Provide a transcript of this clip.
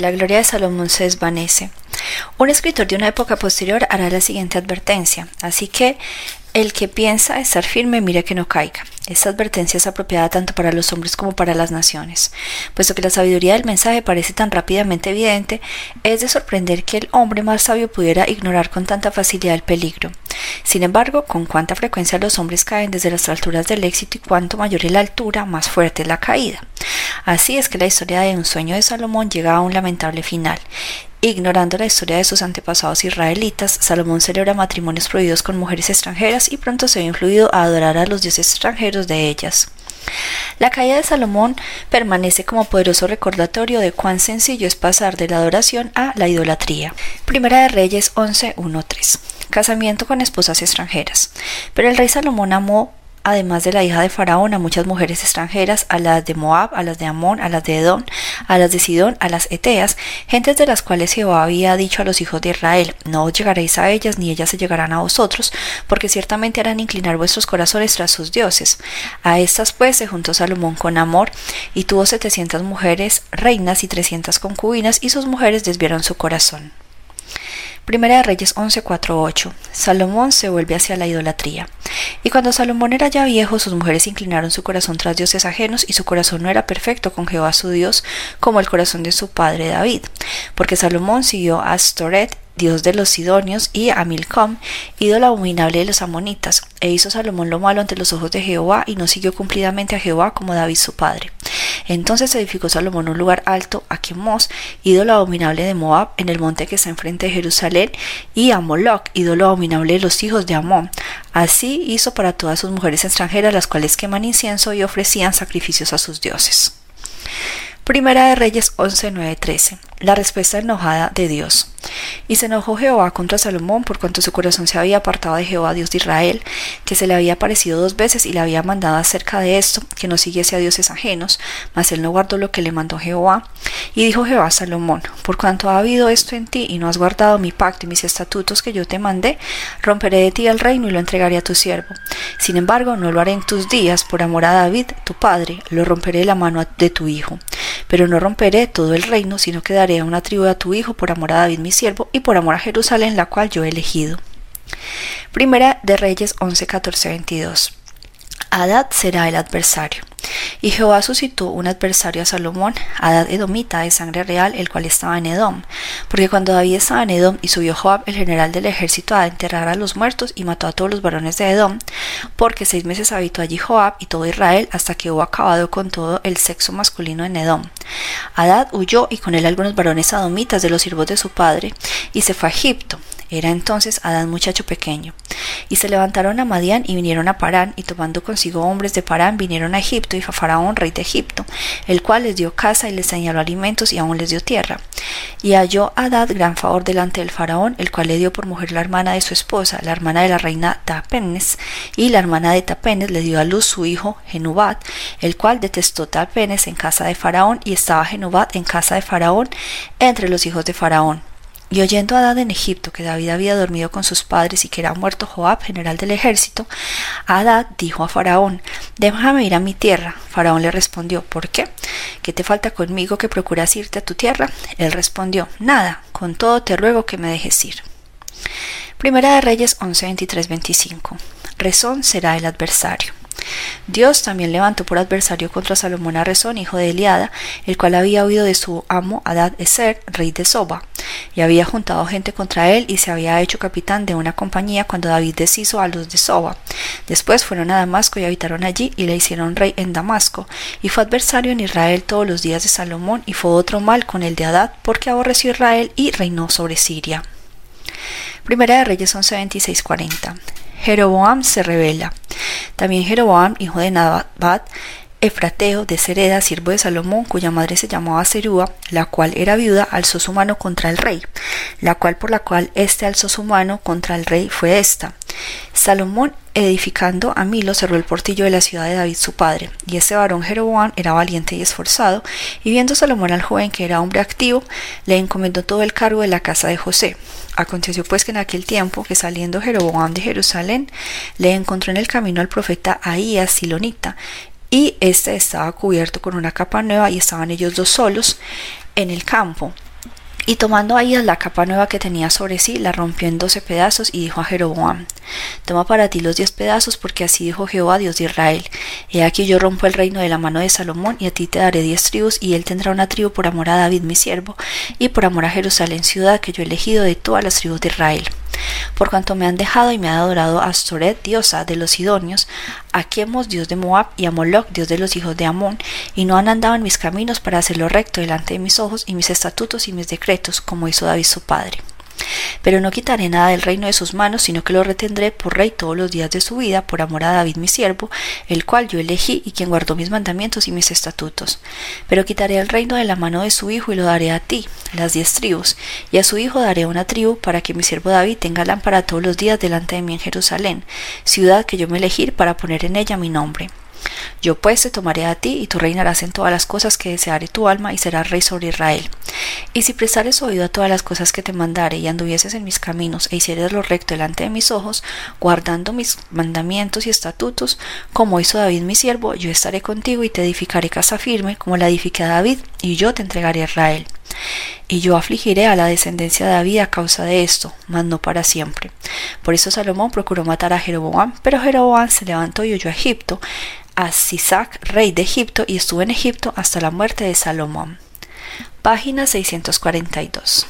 la gloria de Salomón se desvanece. Un escritor de una época posterior hará la siguiente advertencia, así que el que piensa estar firme, mire que no caiga. Esta advertencia es apropiada tanto para los hombres como para las naciones. Puesto que la sabiduría del mensaje parece tan rápidamente evidente, es de sorprender que el hombre más sabio pudiera ignorar con tanta facilidad el peligro. Sin embargo, con cuánta frecuencia los hombres caen desde las alturas del éxito y cuanto mayor es la altura, más fuerte es la caída. Así es que la historia de un sueño de Salomón llega a un lamentable final. Ignorando la historia de sus antepasados israelitas, Salomón celebra matrimonios prohibidos con mujeres extranjeras y pronto se ve influido a adorar a los dioses extranjeros de ellas. La caída de Salomón permanece como poderoso recordatorio de cuán sencillo es pasar de la adoración a la idolatría. Primera de Reyes 11.1.3 Casamiento con esposas extranjeras. Pero el rey Salomón amó además de la hija de Faraón, a muchas mujeres extranjeras, a las de Moab, a las de Amón, a las de Edom, a las de Sidón, a las Eteas, gentes de las cuales Jehová había dicho a los hijos de Israel, no os llegaréis a ellas, ni ellas se llegarán a vosotros, porque ciertamente harán inclinar vuestros corazones tras sus dioses. A estas pues se juntó Salomón con Amor, y tuvo setecientas mujeres reinas y trescientas concubinas, y sus mujeres desviaron su corazón. Primera de Reyes 11:48. Salomón se vuelve hacia la idolatría. Y cuando Salomón era ya viejo, sus mujeres inclinaron su corazón tras dioses ajenos, y su corazón no era perfecto con Jehová su Dios, como el corazón de su padre David, porque Salomón siguió a Astoret dios de los sidonios, y a Milcom, ídolo abominable de los amonitas, e hizo Salomón lo malo ante los ojos de Jehová, y no siguió cumplidamente a Jehová como David su padre. Entonces edificó Salomón un lugar alto a Quemos, ídolo abominable de Moab, en el monte que está enfrente de Jerusalén, y a Moloch, ídolo abominable de los hijos de Amón. Así hizo para todas sus mujeres extranjeras, las cuales queman incienso y ofrecían sacrificios a sus dioses. Primera de Reyes 11, 13. La respuesta enojada de Dios. Y se enojó Jehová contra Salomón por cuanto su corazón se había apartado de Jehová Dios de Israel, que se le había aparecido dos veces y le había mandado acerca de esto, que no siguiese a dioses ajenos, mas él no guardó lo que le mandó Jehová. Y dijo Jehová a Salomón, por cuanto ha habido esto en ti y no has guardado mi pacto y mis estatutos que yo te mandé, romperé de ti el reino y lo entregaré a tu siervo. Sin embargo, no lo haré en tus días por amor a David, tu padre, lo romperé de la mano de tu hijo. Pero no romperé todo el reino, sino que daré una tribu a tu hijo por amor a David mi siervo y por amor a Jerusalén, la cual yo he elegido. Primera de Reyes 11, 14, 22. Adad será el adversario. Y Jehová suscitó un adversario a Salomón, Adad Edomita de sangre real, el cual estaba en Edom. Porque cuando David estaba en Edom y subió Joab, el general del ejército, a enterrar a los muertos y mató a todos los varones de Edom, porque seis meses habitó allí Joab y todo Israel hasta que hubo acabado con todo el sexo masculino en Edom. Adad huyó y con él algunos varones adomitas de los siervos de su padre y se fue a Egipto. Era entonces Adán muchacho pequeño. Y se levantaron a Madián y vinieron a Parán, y tomando consigo hombres de Parán, vinieron a Egipto y a Faraón, rey de Egipto, el cual les dio casa y les señaló alimentos y aún les dio tierra. Y halló Adad gran favor delante del Faraón, el cual le dio por mujer la hermana de su esposa, la hermana de la reina Tapenes, y la hermana de Tapenes le dio a luz su hijo Genubat, el cual detestó Tapenes en casa de Faraón, y estaba Genubat en casa de Faraón entre los hijos de Faraón. Y oyendo a Adad en Egipto que David había dormido con sus padres y que era muerto Joab, general del ejército, Adad dijo a Faraón, déjame ir a mi tierra. Faraón le respondió, ¿por qué? ¿Qué te falta conmigo que procuras irte a tu tierra? Él respondió, nada, con todo te ruego que me dejes ir. Primera de Reyes 11, 23, 25. Rezón será el adversario. Dios también levantó por adversario contra Salomón a Rezón, hijo de Eliada, el cual había huido de su amo Adad Eser, rey de Soba, y había juntado gente contra él y se había hecho capitán de una compañía cuando David deshizo a los de Soba. Después fueron a Damasco y habitaron allí y le hicieron rey en Damasco, y fue adversario en Israel todos los días de Salomón, y fue otro mal con el de Adad, porque aborreció Israel y reinó sobre Siria. Primera de Reyes 11:26-40. Jeroboam se revela. También Jeroboam, hijo de Nabat, Efrateo de Sereda, siervo de Salomón, cuya madre se llamaba Serúa, la cual era viuda, alzó su mano contra el rey, la cual por la cual éste alzó su mano contra el rey fue esta. Salomón, edificando a Milo, cerró el portillo de la ciudad de David su padre, y ese varón Jeroboam era valiente y esforzado, y viendo Salomón al joven que era hombre activo, le encomendó todo el cargo de la casa de José. Aconteció pues que en aquel tiempo que saliendo Jeroboam de Jerusalén, le encontró en el camino al profeta Ahías Silonita, y éste estaba cubierto con una capa nueva y estaban ellos dos solos. en el campo. Y tomando Ahías la capa nueva que tenía sobre sí, la rompió en doce pedazos y dijo a Jeroboam, Toma para ti los diez pedazos, porque así dijo Jehová, Dios de Israel. He aquí yo rompo el reino de la mano de Salomón, y a ti te daré diez tribus, y él tendrá una tribu por amor a David mi siervo, y por amor a Jerusalén ciudad que yo he elegido de todas las tribus de Israel por cuanto me han dejado y me han adorado a Astoret, diosa de los Sidonios, a Quemos, dios de Moab, y a Moloch, dios de los hijos de Amón, y no han andado en mis caminos para hacerlo recto delante de mis ojos, y mis estatutos y mis decretos, como hizo David su padre. Pero no quitaré nada del reino de sus manos, sino que lo retendré por rey todos los días de su vida, por amor a David mi siervo, el cual yo elegí y quien guardó mis mandamientos y mis estatutos. Pero quitaré el reino de la mano de su hijo y lo daré a ti, las diez tribus, y a su hijo daré una tribu para que mi siervo David tenga lámpara todos los días delante de mí en Jerusalén, ciudad que yo me elegí para poner en ella mi nombre. Yo pues te tomaré a ti, y tú reinarás en todas las cosas que deseare tu alma, y serás rey sobre Israel. Y si prestares oído a todas las cosas que te mandare, y anduvieses en mis caminos, e hicieres lo recto delante de mis ojos, guardando mis mandamientos y estatutos, como hizo David mi siervo, yo estaré contigo y te edificaré casa firme, como la edifiqué a David, y yo te entregaré a Israel. Y yo afligiré a la descendencia de David a causa de esto, mas no para siempre. Por eso Salomón procuró matar a Jeroboam, pero Jeroboam se levantó y huyó a Egipto, a Sisac, rey de Egipto, y estuvo en Egipto hasta la muerte de Salomón. Página 642.